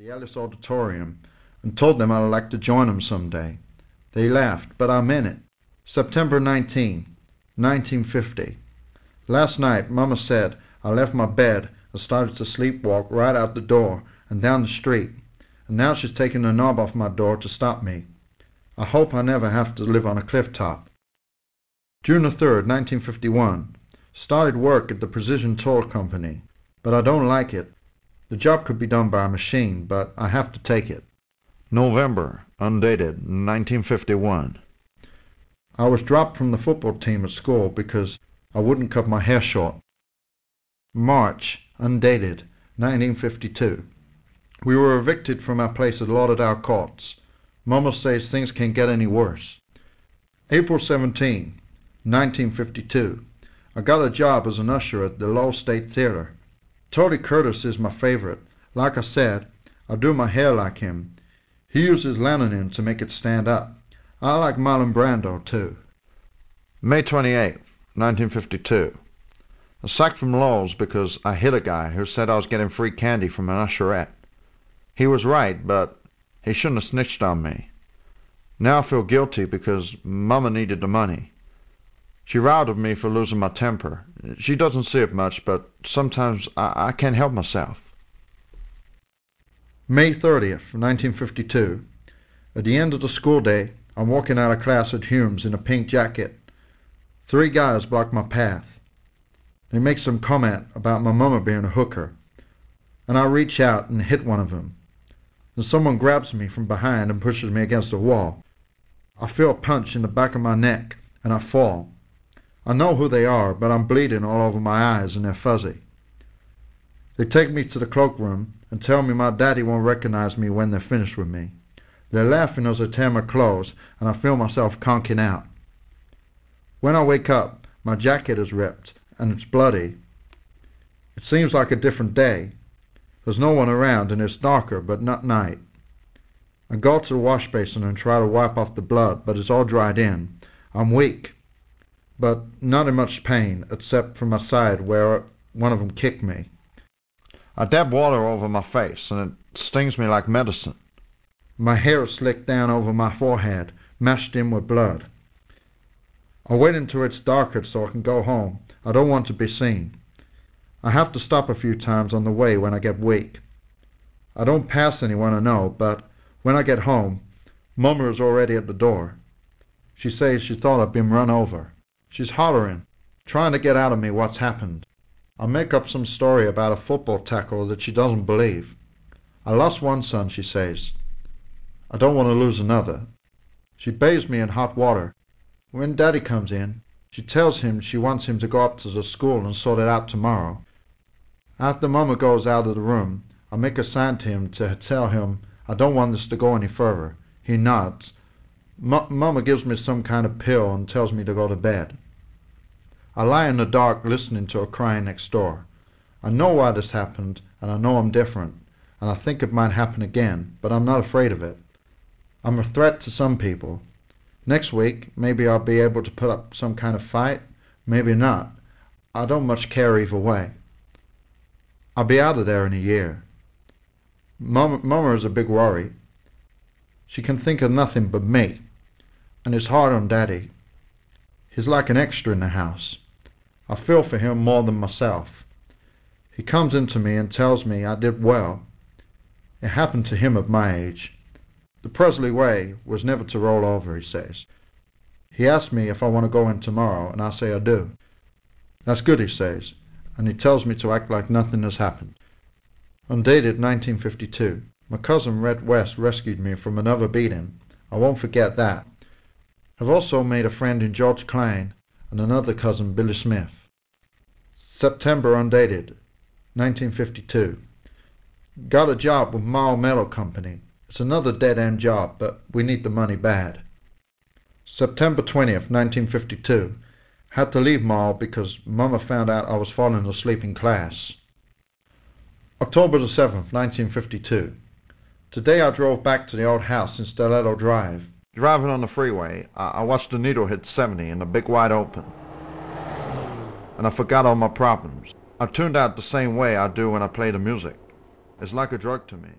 the Ellis Auditorium and told them I'd like to join them someday. They laughed, but I meant it. September 19, 1950. Last night, Mama said I left my bed and started to sleepwalk right out the door and down the street, and now she's taking the knob off my door to stop me. I hope I never have to live on a cliff top. June the 3rd, 1951. Started work at the Precision Tool Company, but I don't like it. The job could be done by a machine, but I have to take it. November, undated, 1951. I was dropped from the football team at school because I wouldn't cut my hair short. March, undated, 1952. We were evicted from our place at Lauderdale Courts. Mama says things can't get any worse. April 17, 1952. I got a job as an usher at the Loew's State Theater. Tony Curtis is my favorite. Like I said, I do my hair like him. He uses lanolin to make it stand up. I like Marlon Brando, too. May 28, 1952. I sacked from Loew's because I hit a guy who said I was getting free candy from an usherette. He was right, but he shouldn't have snitched on me. Now I feel guilty because Mama needed the money. She riled me for losing my temper. She doesn't see it much, but sometimes I, I can't help myself. May 30th, 1952. At the end of the school day, I'm walking out of class at Humes in a pink jacket. Three guys block my path. They make some comment about my mama being a hooker, and I reach out and hit one of them. Then someone grabs me from behind and pushes me against the wall. I feel a punch in the back of my neck, and I fall. I know who they are, but I'm bleeding all over my eyes and they're fuzzy. They take me to the cloakroom and tell me my daddy won't recognize me when they're finished with me. They're laughing as I tear my clothes, and I feel myself conking out. When I wake up, my jacket is ripped, and it's bloody. It seems like a different day. There's no one around, and it's darker, but not night. I go to the wash basin and try to wipe off the blood, but it's all dried in. I'm weak but not in much pain, except for my side where one of them kicked me. I dab water over my face, and it stings me like medicine. My hair is slicked down over my forehead, mashed in with blood. I wait until it's darker so I can go home. I don't want to be seen. I have to stop a few times on the way when I get weak. I don't pass anyone I know, but when I get home, Mama is already at the door. She says she thought I'd been run over. She's hollering, trying to get out of me what's happened. I make up some story about a football tackle that she doesn't believe. I lost one son, she says. I don't want to lose another. She bathes me in hot water. When Daddy comes in, she tells him she wants him to go up to the school and sort it out tomorrow. After Mama goes out of the room, I make a sign to him to tell him I don't want this to go any further. He nods. M Mama gives me some kind of pill and tells me to go to bed. I lie in the dark listening to a crying next door. I know why this happened, and I know I'm different, and I think it might happen again, but I'm not afraid of it. I'm a threat to some people. Next week, maybe I'll be able to put up some kind of fight, maybe not. I don't much care either way. I'll be out of there in a year. Mama, Mama is a big worry. She can think of nothing but me, and it's hard on Daddy. He's like an extra in the house. I feel for him more than myself. He comes into me and tells me I did well. It happened to him of my age. The Presley way was never to roll over, he says. He asks me if I want to go in tomorrow, and I say I do. That's good, he says, and he tells me to act like nothing has happened. Undated 1952. My cousin Red West rescued me from another beating. I won't forget that. I've also made a friend in George Klein and another cousin, Billy Smith. September undated, 1952. Got a job with Marl Metal Company. It's another dead-end job, but we need the money bad. September 20th, 1952. Had to leave Marl because Mama found out I was falling asleep in class. October the 7th, 1952. Today I drove back to the old house in Stiletto Drive. Driving on the freeway, I, watched the needle hit 70 in the big wide open and I forgot all my problems. I tuned out the same way I do when I play the music. It's like a drug to me.